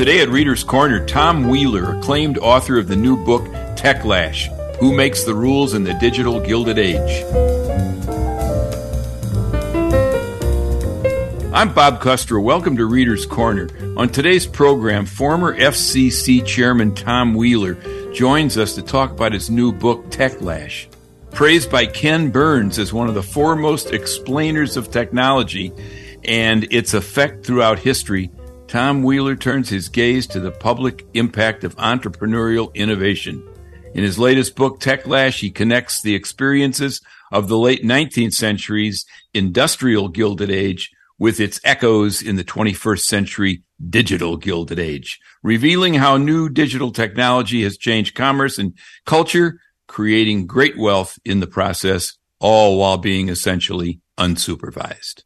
Today at Reader's Corner, Tom Wheeler, acclaimed author of the new book Techlash Who Makes the Rules in the Digital Gilded Age. I'm Bob Kustra. Welcome to Reader's Corner. On today's program, former FCC Chairman Tom Wheeler joins us to talk about his new book, Techlash. Praised by Ken Burns as one of the foremost explainers of technology and its effect throughout history, Tom Wheeler turns his gaze to the public impact of entrepreneurial innovation. In his latest book, Techlash, he connects the experiences of the late 19th century's industrial gilded age with its echoes in the 21st century digital gilded age, revealing how new digital technology has changed commerce and culture, creating great wealth in the process, all while being essentially unsupervised.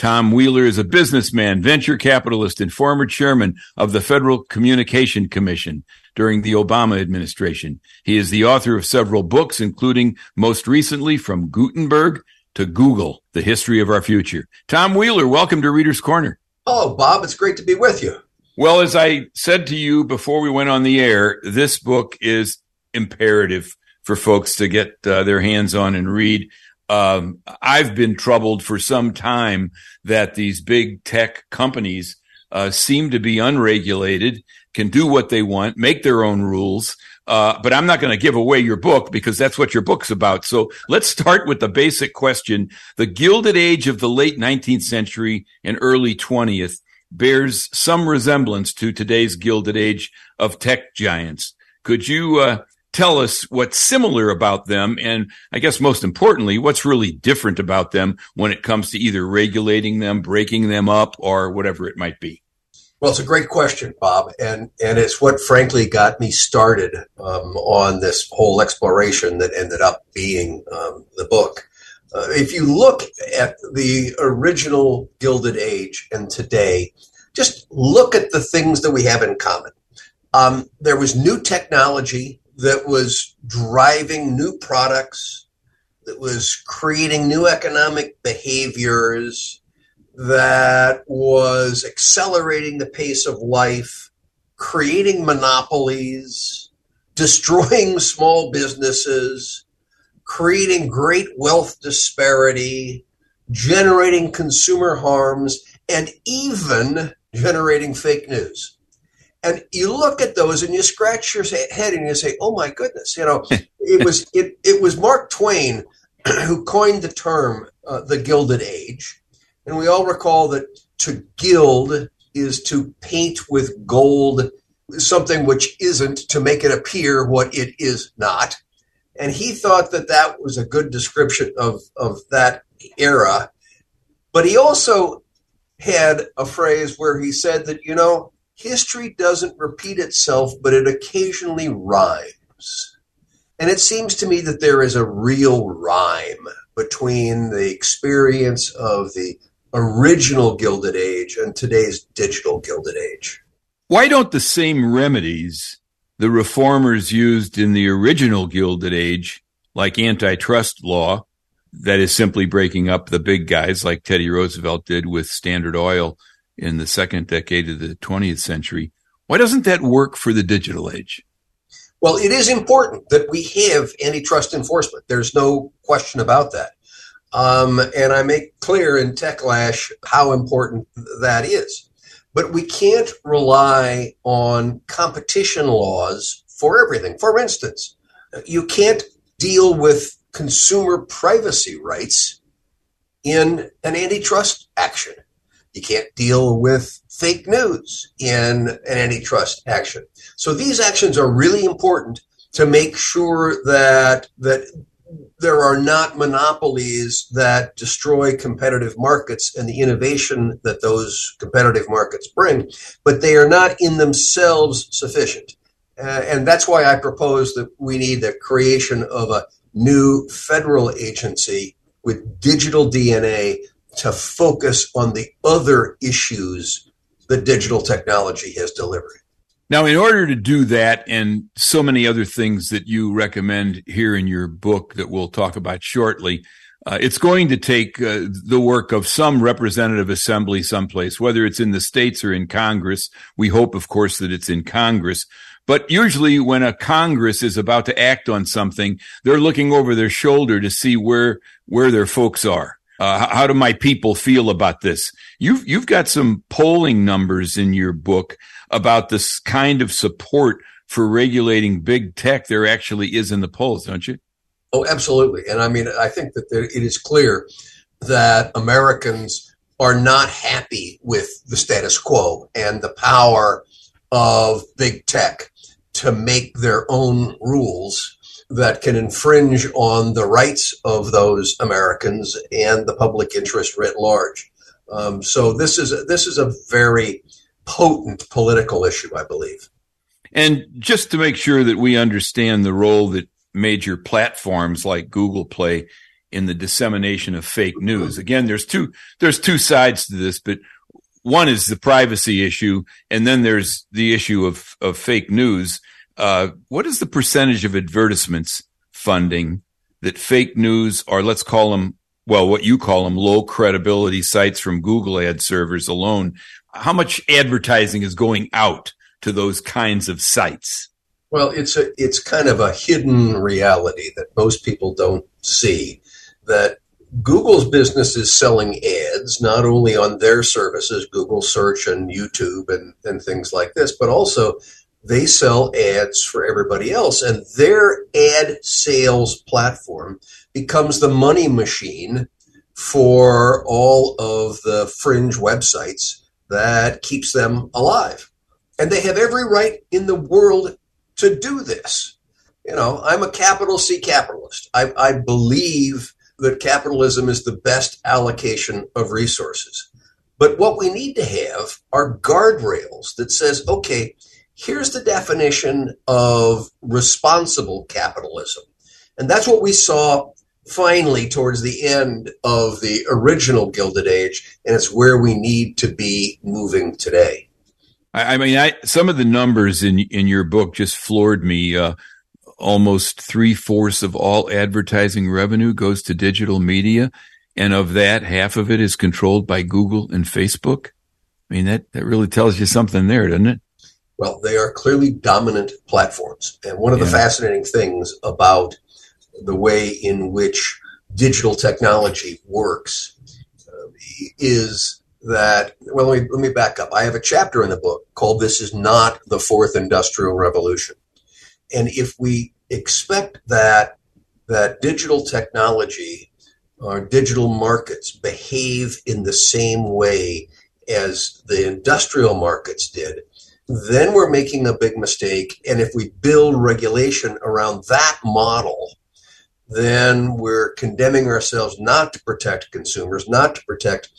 Tom Wheeler is a businessman, venture capitalist, and former chairman of the Federal Communication Commission during the Obama administration. He is the author of several books, including most recently From Gutenberg to Google, The History of Our Future. Tom Wheeler, welcome to Reader's Corner. Oh, Bob, it's great to be with you. Well, as I said to you before we went on the air, this book is imperative for folks to get uh, their hands on and read um, I've been troubled for some time that these big tech companies uh, seem to be unregulated, can do what they want, make their own rules. Uh, but I'm not going to give away your book because that's what your book's about. So let's start with the basic question. The Gilded Age of the late 19th century and early 20th bears some resemblance to today's Gilded Age of tech giants. Could you uh, tell us what's similar about them and I guess most importantly, what's really different about them when it comes to either regulating them, breaking them up, or whatever it might be? Well, it's a great question, Bob, and and it's what frankly got me started um, on this whole exploration that ended up being um, the book. Uh, if you look at the original Gilded Age and today, just look at the things that we have in common. Um, there was new technology that was driving new products, that was creating new economic behaviors, that was accelerating the pace of life, creating monopolies, destroying small businesses, creating great wealth disparity, generating consumer harms, and even generating fake news. And you look at those and you scratch your head and you say, "Oh my goodness!" You know, it was it it was Mark Twain who coined the term uh, the Gilded Age, and we all recall that to gild is to paint with gold something which isn't to make it appear what it is not. And he thought that that was a good description of of that era. But he also had a phrase where he said that you know history doesn't repeat itself, but it occasionally rhymes. And it seems to me that there is a real rhyme between the experience of the original Gilded Age and today's digital Gilded Age. Why don't the same remedies the reformers used in the original Gilded Age, like antitrust law, that is simply breaking up the big guys like Teddy Roosevelt did with Standard Oil, in the second decade of the 20th century. Why doesn't that work for the digital age? Well, it is important that we have antitrust enforcement. There's no question about that. Um, and I make clear in Techlash how important that is. But we can't rely on competition laws for everything. For instance, you can't deal with consumer privacy rights in an antitrust action. You can't deal with fake news in an antitrust action. So these actions are really important to make sure that that there are not monopolies that destroy competitive markets and the innovation that those competitive markets bring, but they are not in themselves sufficient. Uh, and that's why I propose that we need the creation of a new federal agency with digital DNA to focus on the other issues that digital technology has delivered. Now, in order to do that and so many other things that you recommend here in your book that we'll talk about shortly, Uh, it's going to take uh, the work of some representative assembly someplace, whether it's in the states or in Congress. We hope, of course, that it's in Congress. But usually when a Congress is about to act on something, they're looking over their shoulder to see where, where their folks are. Uh, how do my people feel about this? You've, you've got some polling numbers in your book about this kind of support for regulating big tech there actually is in the polls, don't you? Oh, absolutely. And I mean, I think that there, it is clear that Americans are not happy with the status quo and the power of big tech to make their own rules that can infringe on the rights of those Americans and the public interest writ large. Um, so this is a, this is a very potent political issue, I believe. And just to make sure that we understand the role that major platforms like Google play in the dissemination of fake news. Again, there's two there's two sides to this, but one is the privacy issue, and then there's the issue of of fake news. Uh, what is the percentage of advertisements funding that fake news, or let's call them, well, what you call them, low credibility sites from Google ad servers alone? How much advertising is going out to those kinds of sites? Well, it's a it's kind of a hidden reality that most people don't see. That Google's business is selling ads not only on their services, Google Search and YouTube and, and things like this, but also they sell ads for everybody else. And their ad sales platform becomes the money machine for all of the fringe websites that keeps them alive. And they have every right in the world to do this. You know, I'm a capital C capitalist. I, I believe that capitalism is the best allocation of resources. But what we need to have are guardrails that says, okay, here's the definition of responsible capitalism. And that's what we saw finally towards the end of the original Gilded Age, and it's where we need to be moving today. I, I mean, I, some of the numbers in in your book just floored me. Uh, almost three fourths of all advertising revenue goes to digital media, and of that, half of it is controlled by Google and Facebook. I mean, that that really tells you something there, doesn't it? Well, they are clearly dominant platforms, and one of yeah. the fascinating things about the way in which digital technology works uh, is that well let me, let me back up. I have a chapter in the book called this is not the fourth industrial revolution. And if we expect that that digital technology or digital markets behave in the same way as the industrial markets did then we're making a big mistake and if we build regulation around that model then we're condemning ourselves not to protect consumers not to protect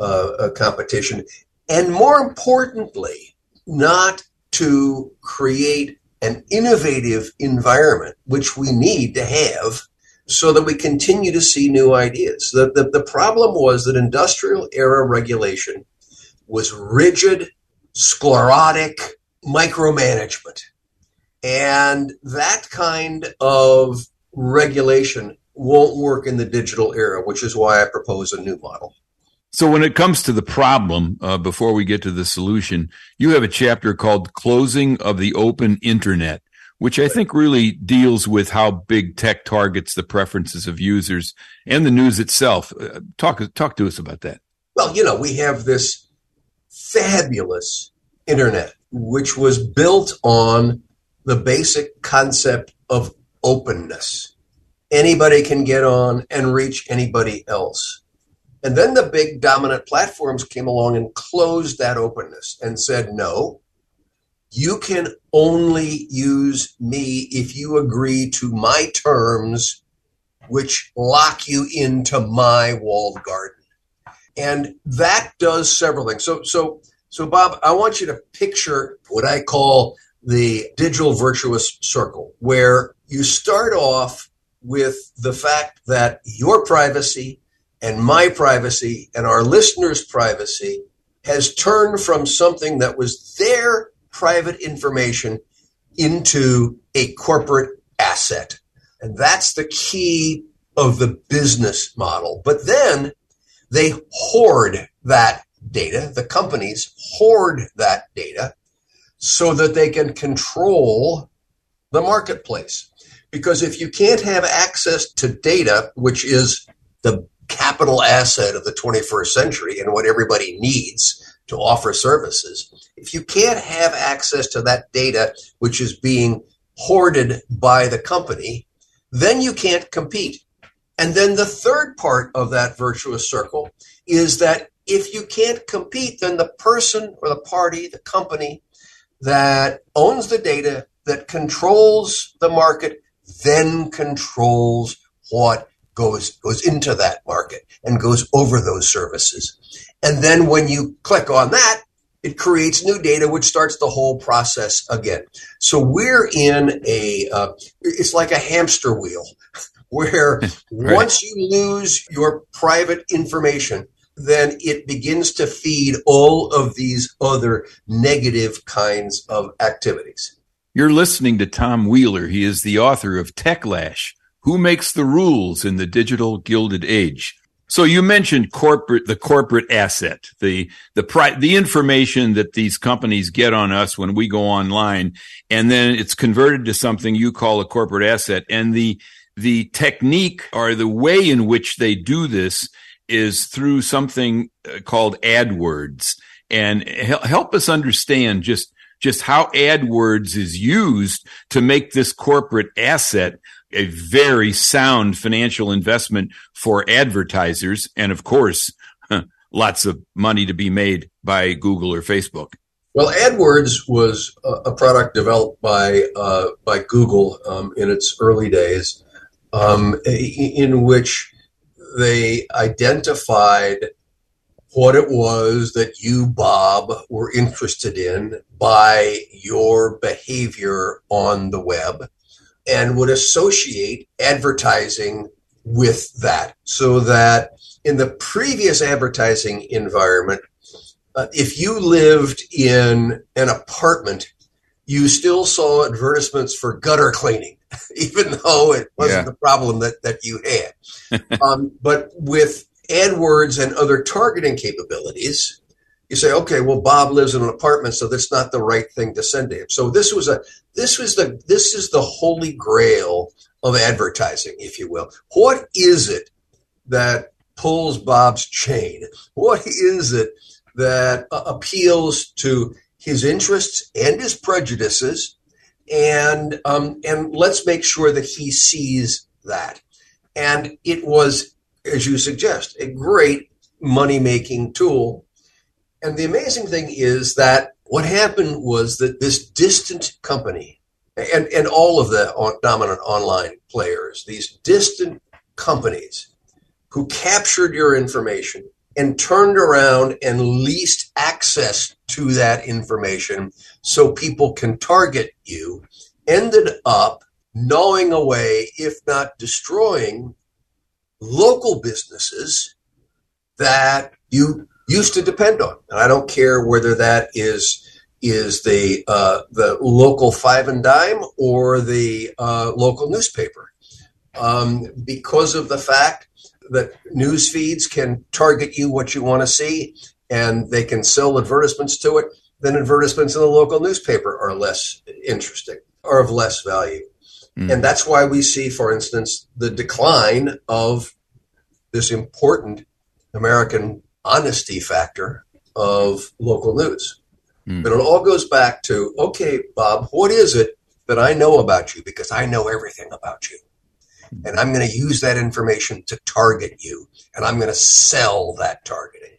uh, competition, and more importantly, not to create an innovative environment, which we need to have so that we continue to see new ideas. The, the, the problem was that industrial era regulation was rigid, sclerotic micromanagement. And that kind of regulation won't work in the digital era, which is why I propose a new model. So when it comes to the problem, uh, before we get to the solution, you have a chapter called "Closing of the Open Internet," which I think really deals with how big tech targets the preferences of users and the news itself. Uh, talk talk to us about that. Well, you know, we have this fabulous internet, which was built on the basic concept of openness. Anybody can get on and reach anybody else and then the big dominant platforms came along and closed that openness and said, no, you can only use me if you agree to my terms, which lock you into my walled garden. And that does several things. So, so, so Bob, I want you to picture what I call the digital virtuous circle, where you start off with the fact that your privacy and my privacy and our listeners' privacy has turned from something that was their private information into a corporate asset. And that's the key of the business model. But then they hoard that data. The companies hoard that data so that they can control the marketplace. Because if you can't have access to data, which is the capital asset of the 21st century and what everybody needs to offer services, if you can't have access to that data, which is being hoarded by the company, then you can't compete. And then the third part of that virtuous circle is that if you can't compete, then the person or the party, the company that owns the data, that controls the market, then controls what goes goes into that market and goes over those services. And then when you click on that, it creates new data, which starts the whole process again. So we're in a, uh, it's like a hamster wheel where right. once you lose your private information, then it begins to feed all of these other negative kinds of activities. You're listening to Tom Wheeler. He is the author of Techlash Who Makes the Rules in the Digital Gilded Age? So you mentioned corporate, the corporate asset, the, the pri- the information that these companies get on us when we go online, and then it's converted to something you call a corporate asset. And the, the technique or the way in which they do this is through something uh, called AdWords. And help us understand just, just how AdWords is used to make this corporate asset a very sound financial investment for advertisers. And of course, lots of money to be made by Google or Facebook. Well, AdWords was a, product developed by uh, by Google um, in its early days, um, in which they identified what it was that you, Bob, were interested in by your behavior on the web and would associate advertising with that so that in the previous advertising environment, uh, if you lived in an apartment, you still saw advertisements for gutter cleaning, even though it wasn't yeah. the problem that, that you had. um, but with AdWords and other targeting capabilities, you say, okay, well, Bob lives in an apartment, so that's not the right thing to send to him. So this was a this was the this is the holy grail of advertising, if you will. What is it that pulls Bob's chain? What is it that uh, appeals to his interests and his prejudices? And um, and let's make sure that he sees that. And it was, as you suggest, a great money making tool and the amazing thing is that what happened was that this distant company and, and all of the dominant online players, these distant companies who captured your information and turned around and leased access to that information so people can target you, ended up gnawing away, if not destroying, local businesses that you used to depend on. And I don't care whether that is is the uh, the local five and dime or the uh, local newspaper, um, because of the fact that news feeds can target you what you want to see, and they can sell advertisements to it. Then advertisements in the local newspaper are less interesting or of less value. Mm. And that's why we see, for instance, the decline of this important American honesty factor of local news. Mm. But it all goes back to okay, Bob, what is it that I know about you? Because I know everything about you. And I'm going to use that information to target you. And I'm going to sell that targeting.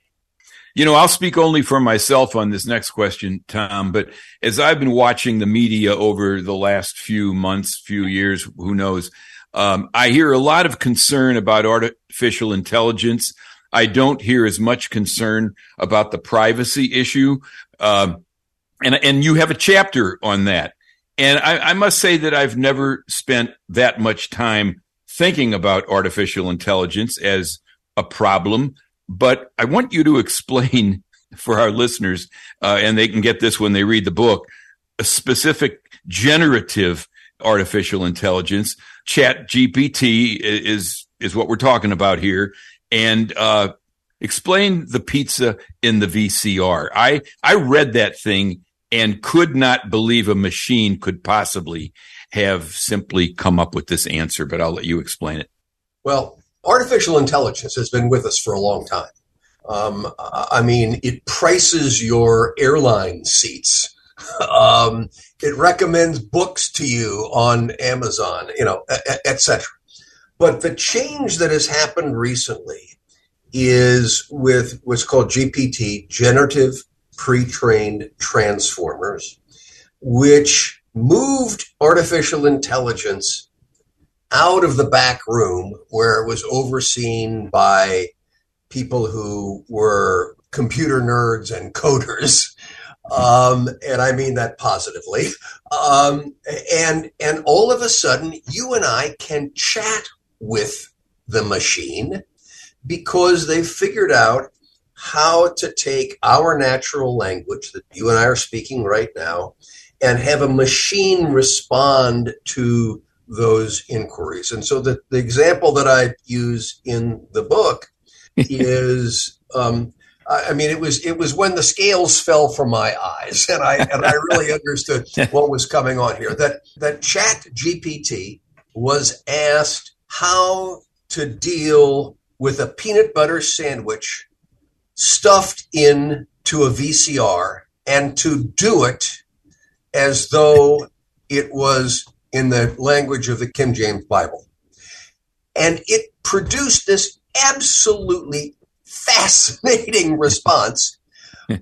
You know, I'll speak only for myself on this next question, Tom, but as I've been watching the media over the last few months, few years, who knows, um, I hear a lot of concern about artificial intelligence. I don't hear as much concern about the privacy issue. Um, and, and you have a chapter on that. And I, I must say that I've never spent that much time thinking about artificial intelligence as a problem. But I want you to explain for our listeners, uh, and they can get this when they read the book, a specific generative artificial intelligence. Chat GPT is is what we're talking about here. And uh, explain the pizza in the VCR. I I read that thing and could not believe a machine could possibly have simply come up with this answer, but I'll let you explain it. Well, artificial intelligence has been with us for a long time. Um, I mean, it prices your airline seats. Um, it recommends books to you on Amazon, you know, etc. But the change that has happened recently is with what's called GPT, generative pre-trained transformers, which moved artificial intelligence out of the back room where it was overseen by people who were computer nerds and coders. Um, and I mean that positively. Um, and and all of a sudden, you and I can chat with the machine because they've figured out how to take our natural language that you and I are speaking right now and have a machine respond to those inquiries. And so the, the example that I use in the book is um, I mean, it was it was when the scales fell from my eyes, and I and I really understood what was coming on here. That that Chat GPT was asked how to deal with a peanut butter sandwich stuffed into a VCR, and to do it as though it was in the language of the King James Bible, and it produced this absolutely fascinating response.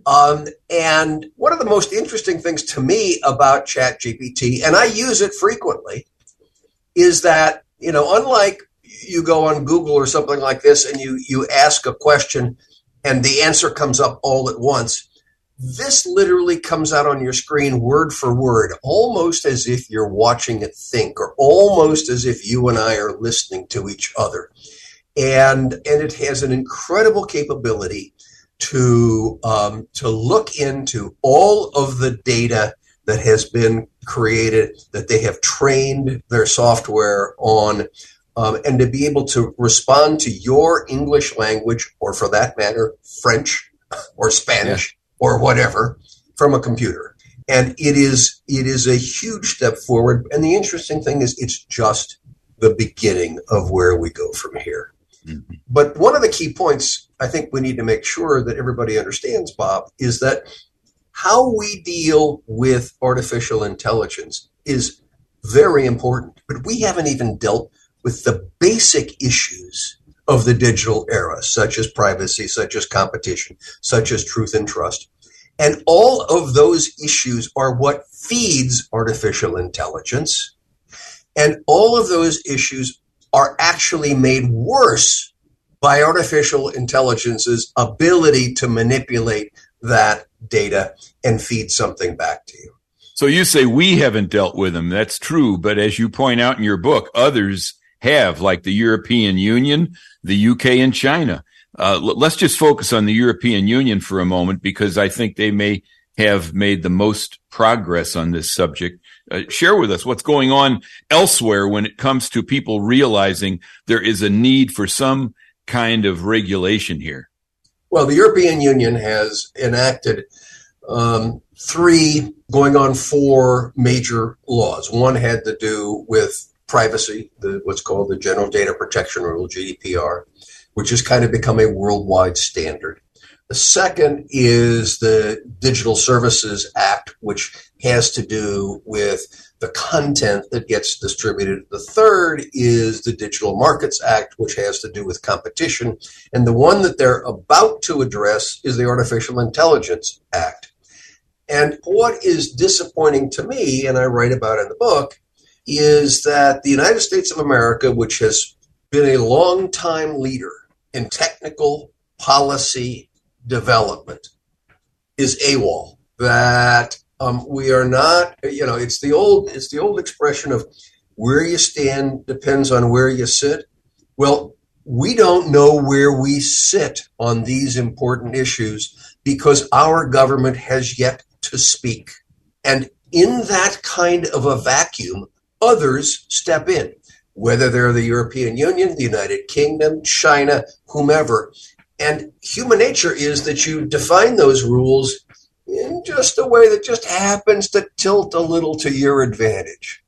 Um, and one of the most interesting things to me about ChatGPT, and I use it frequently, is that you know, unlike you go on Google or something like this, and you you ask a question, and the answer comes up all at once. This literally comes out on your screen word for word, almost as if you're watching it think, or almost as if you and I are listening to each other and and it has an incredible capability to um, to look into all of the data that has been created that they have trained their software on um, and to be able to respond to your english language or for that matter french or spanish yeah. or whatever from a computer and it is it is a huge step forward and the interesting thing is it's just the beginning of where we go from here Mm-hmm. But one of the key points I think we need to make sure that everybody understands, Bob, is that how we deal with artificial intelligence is very important. But we haven't even dealt with the basic issues of the digital era, such as privacy, such as competition, such as truth and trust. And all of those issues are what feeds artificial intelligence. And all of those issues are actually made worse by artificial intelligence's ability to manipulate that data and feed something back to you. So you say we haven't dealt with them. That's true. But as you point out in your book, others have, like the European Union, the UK, and China. Uh, let's just focus on the European Union for a moment because I think they may have made the most progress on this subject. Uh, share with us what's going on elsewhere when it comes to people realizing there is a need for some kind of regulation here. Well, the European Union has enacted um, three, going on four major laws. One had to do with privacy, the, what's called the General Data Protection Rule, GDPR, which has kind of become a worldwide standard. The second is the Digital Services Act, which has to do with the content that gets distributed. The third is the Digital Markets Act, which has to do with competition. And the one that they're about to address is the Artificial Intelligence Act. And what is disappointing to me, and I write about in the book, is that the United States of America, which has been a long time leader in technical policy development is AWOL. That um, we are not, you know, it's the old, it's the old expression of where you stand depends on where you sit. Well, we don't know where we sit on these important issues because our government has yet to speak. And in that kind of a vacuum, others step in. whether they're the European Union, the United Kingdom, China, whomever. And human nature is that you define those rules in just a way that just happens to tilt a little to your advantage.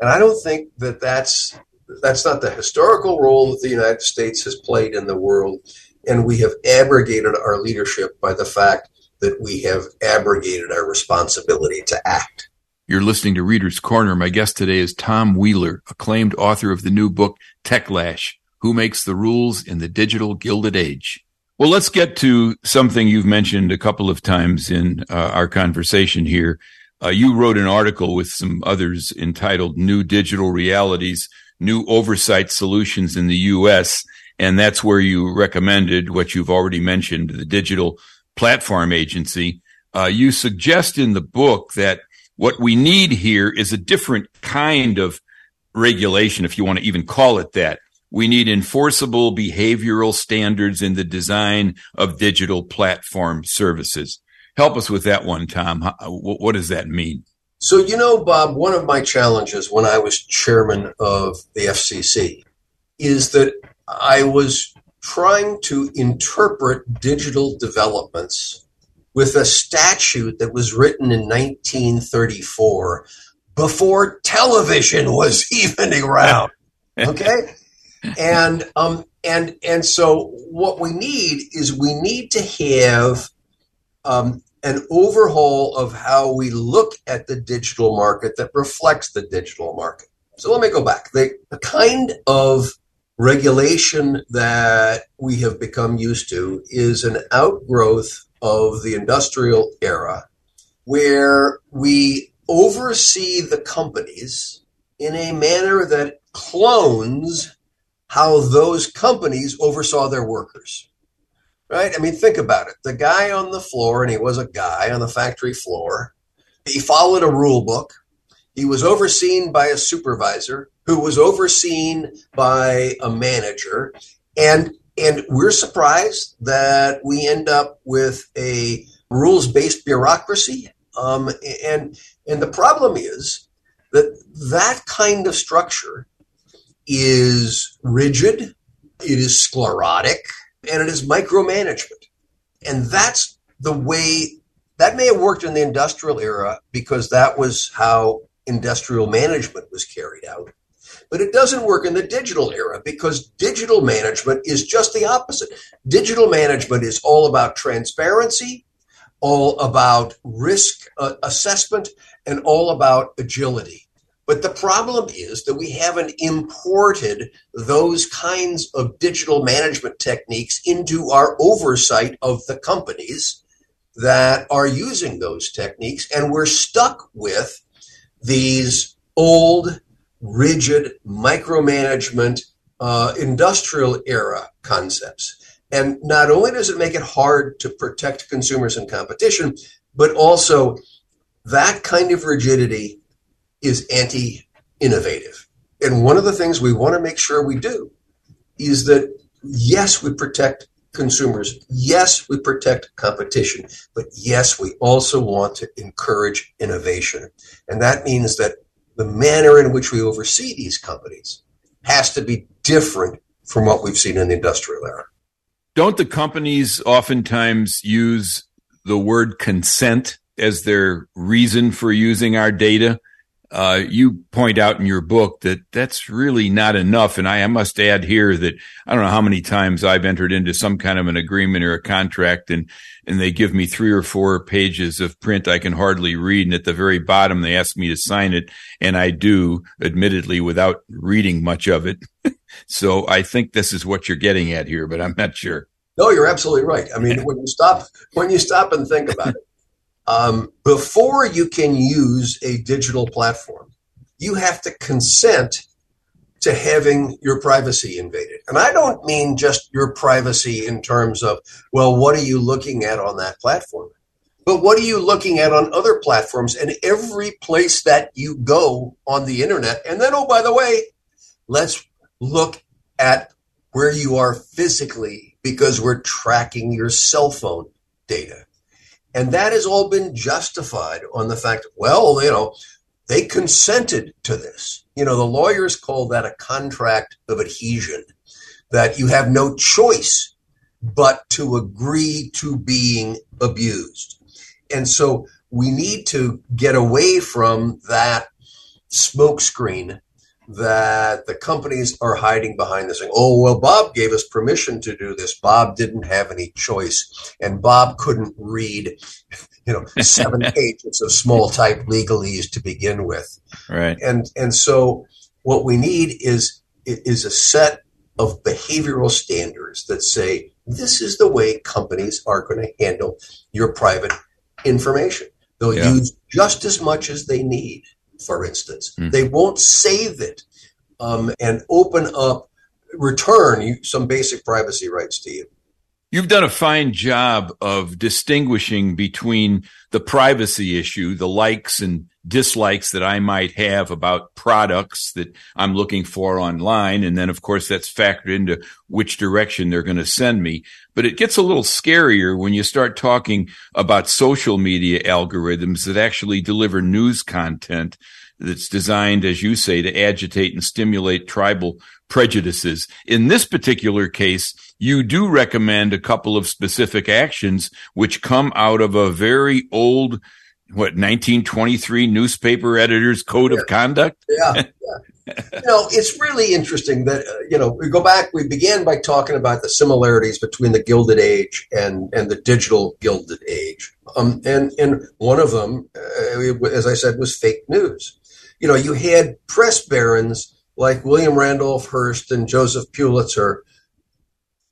And I don't think that that's that's not the historical role that the United States has played in the world. And we have abrogated our leadership by the fact that we have abrogated our responsibility to act. You're listening to Reader's Corner. My guest today is Tom Wheeler, acclaimed author of the new book, Techlash Who Makes the Rules in the Digital Gilded Age. Well, let's get to something you've mentioned a couple of times in uh, our conversation here. Uh, you wrote an article with some others entitled New Digital Realities new oversight solutions in the U.S. And that's where you recommended what you've already mentioned, the Digital Platform Agency. Uh, you suggest in the book that what we need here is a different kind of regulation, if you want to even call it that. We need enforceable behavioral standards in the design of digital platform services. Help us with that one, Tom. what does that mean? So, you know, Bob, one of my challenges when I was chairman of the FCC is that I was trying to interpret digital developments with a statute that was written in 1934 before television was even around. Okay? and um and and so what we need is we need to have um, an overhaul of how we look at the digital market that reflects the digital market. So let me go back. The, the kind of regulation that we have become used to is an outgrowth of the industrial era where we oversee the companies in a manner that clones how those companies oversaw their workers right? I mean, think about it. The guy on the floor, and he was a guy on the factory floor, he followed a rule book. He was overseen by a supervisor who was overseen by a manager. And and we're surprised that we end up with a rules-based bureaucracy. Um, and and the problem is that that kind of structure is rigid, it is sclerotic, and it is micromanagement. And that's the way that may have worked in the industrial era because that was how industrial management was carried out. But it doesn't work in the digital era because digital management is just the opposite. Digital management is all about transparency, all about risk uh, assessment, and all about agility. But the problem is that we haven't imported those kinds of digital management techniques into our oversight of the companies that are using those techniques. And we're stuck with these old, rigid micromanagement, uh, industrial era concepts. And not only does it make it hard to protect consumers and competition, but also that kind of rigidity is anti innovative. And one of the things we want to make sure we do is that, yes, we protect consumers. Yes, we protect competition. But yes, we also want to encourage innovation. And that means that the manner in which we oversee these companies has to be different from what we've seen in the industrial era. Don't the companies oftentimes use the word consent as their reason for using our data? Uh, you point out in your book that that's really not enough. And I, I, must add here that I don't know how many times I've entered into some kind of an agreement or a contract and, and they give me three or four pages of print I can hardly read. And at the very bottom, they ask me to sign it. And I do, admittedly, without reading much of it. so I think this is what you're getting at here, but I'm not sure. No, you're absolutely right. I mean, when you stop, when you stop and think about it, um, before you can use a digital platform, you have to consent to having your privacy invaded. And I don't mean just your privacy in terms of, well, what are you looking at on that platform? But what are you looking at on other platforms and every place that you go on the internet? And then, oh, by the way, let's look at where you are physically because we're tracking your cell phone data. And that has all been justified on the fact, well, you know, they consented to this. You know, the lawyers call that a contract of adhesion, that you have no choice but to agree to being abused. And so we need to get away from that smokescreen that the companies are hiding behind this thing. Oh, well, Bob gave us permission to do this. Bob didn't have any choice. And Bob couldn't read, you know, seven pages of small type legalese to begin with. Right. And and so what we need is is a set of behavioral standards that say this is the way companies are going to handle your private information. They'll yeah. use just as much as they need for instance. Mm. They won't save it um, and open up, return some basic privacy rights to you. You've done a fine job of distinguishing between the privacy issue, the likes and dislikes that I might have about products that I'm looking for online. And then, of course, that's factored into which direction they're going to send me. But it gets a little scarier when you start talking about social media algorithms that actually deliver news content that's designed, as you say, to agitate and stimulate tribal prejudices. In this particular case, you do recommend a couple of specific actions which come out of a very old what 1923 newspaper editors code yeah. of conduct yeah, yeah. you know it's really interesting that uh, you know we go back we began by talking about the similarities between the gilded age and and the digital gilded age um, and and one of them uh, as i said was fake news you know you had press barons like william randolph hearst and joseph pulitzer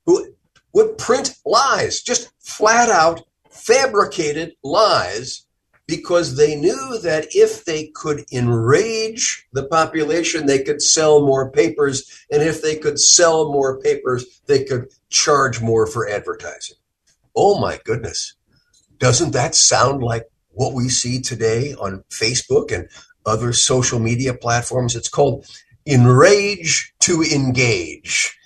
who would print lies just flat out fabricated lies because they knew that if they could enrage the population, they could sell more papers. And if they could sell more papers, they could charge more for advertising. Oh my goodness. Doesn't that sound like what we see today on Facebook and other social media platforms? It's called enrage to engage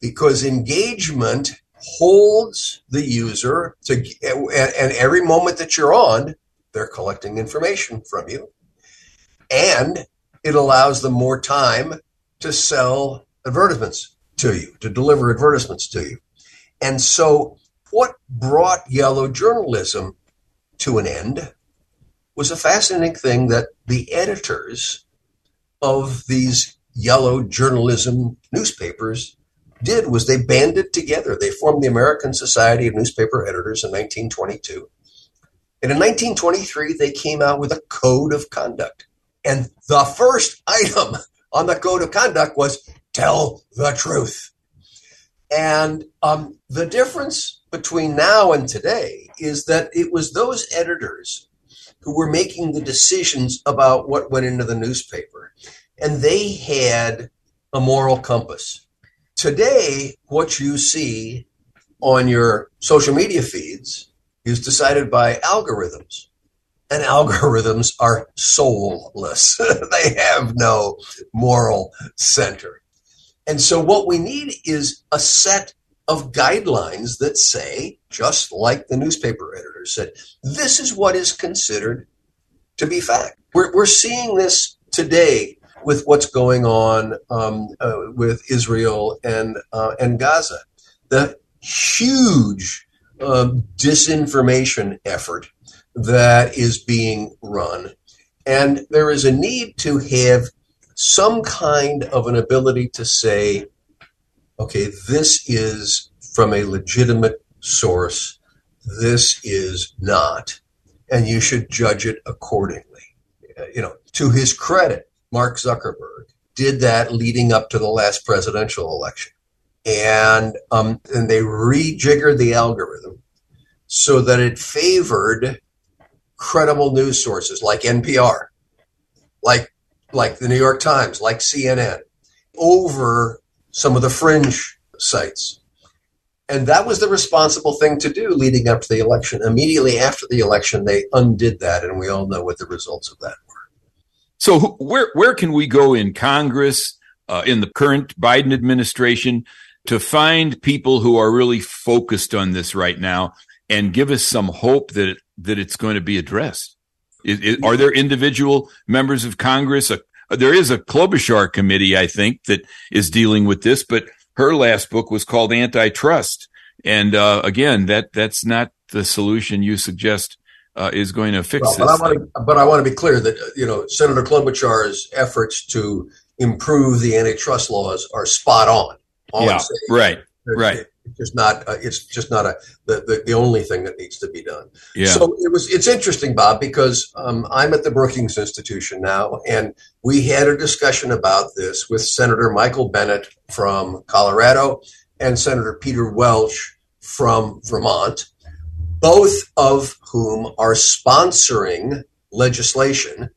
because engagement holds the user to and every moment that you're on they're collecting information from you. And it allows them more time to sell advertisements to you, to deliver advertisements to you. And so, what brought yellow journalism to an end was a fascinating thing that the editors of these yellow journalism newspapers did was they banded together. They formed the American Society of Newspaper Editors in 1922 and in 1923, they came out with a code of conduct. And the first item on the code of conduct was tell the truth. And um, the difference between now and today is that it was those editors who were making the decisions about what went into the newspaper. And they had a moral compass. Today, what you see on your social media feeds is decided by algorithms. And algorithms are soulless. they have no moral center. And so what we need is a set of guidelines that say, just like the newspaper editors said, this is what is considered to be fact. We're, we're seeing this today with what's going on um, uh, with Israel and uh, and Gaza. The huge um, disinformation effort that is being run. And there is a need to have some kind of an ability to say, okay, this is from a legitimate source, this is not, and you should judge it accordingly. You know, to his credit, Mark Zuckerberg did that leading up to the last presidential election and um, and they rejiggered the algorithm so that it favored credible news sources like NPR, like like the New York Times, like CNN, over some of the fringe sites. And that was the responsible thing to do leading up to the election. Immediately after the election, they undid that, and we all know what the results of that were. So, where where can we go in Congress, uh, in the current Biden administration, to find people who are really focused on this right now and give us some hope that that it's going to be addressed? Is, is, are there individual members of Congress? Uh, there is a Klobuchar committee, I think, that is dealing with this, but her last book was called Antitrust. And uh, again, that that's not the solution you suggest uh, is going to fix well, but this. I to, but I want to be clear that you know Senator Klobuchar's efforts to improve the antitrust laws are spot on. All yeah, right, right. It's just not. Uh, it's just not a the, the, the only thing that needs to be done. Yeah. So it was. It's interesting, Bob, because um, I'm at the Brookings Institution now, and we had a discussion about this with Senator Michael Bennet from Colorado and Senator Peter Welch from Vermont, both of whom are sponsoring legislation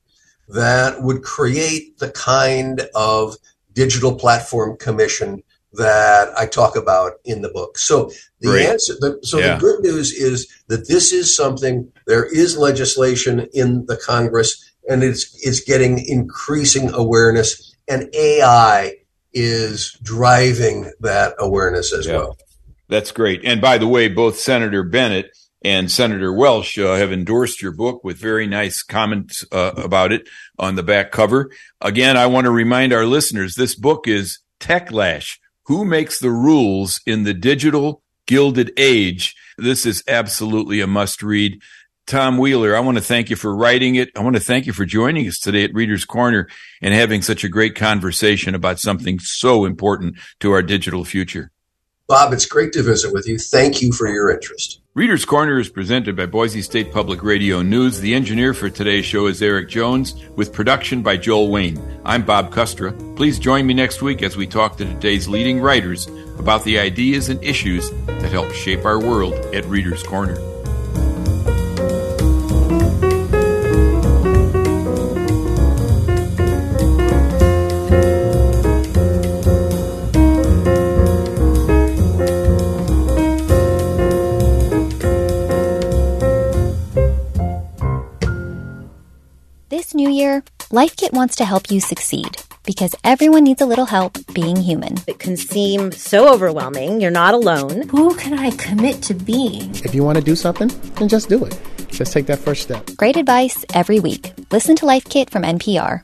that would create the kind of digital platform commission that I talk about in the book. So the Great. answer, the, so yeah. the good news is that this is something. There is legislation in the Congress, and it's it's getting increasing awareness, and AI is driving that awareness as yeah. well. That's great. And by the way, both Senator Bennet and Senator Welch uh, have endorsed your book with very nice comments uh, about it on the back cover. Again, I want to remind our listeners this book is Techlash who makes the rules in the digital gilded age? This is absolutely a must read. Tom Wheeler, I want to thank you for writing it. I want to thank you for joining us today at Reader's Corner and having such a great conversation about something so important to our digital future. Bob, it's great to visit with you. Thank you for your interest. Reader's Corner is presented by Boise State Public Radio News. The engineer for today's show is Eric Jones, with production by Joel Wayne. I'm Bob Kustra. Please join me next week as we talk to today's leading writers about the ideas and issues that help shape our world at Reader's Corner. New year, LifeKit wants to help you succeed because everyone needs a little help being human. It can seem so overwhelming. You're not alone. Who can I commit to being? If you want to do something, then just do it. Just take that first step. Great advice every week. Listen to LifeKit from NPR.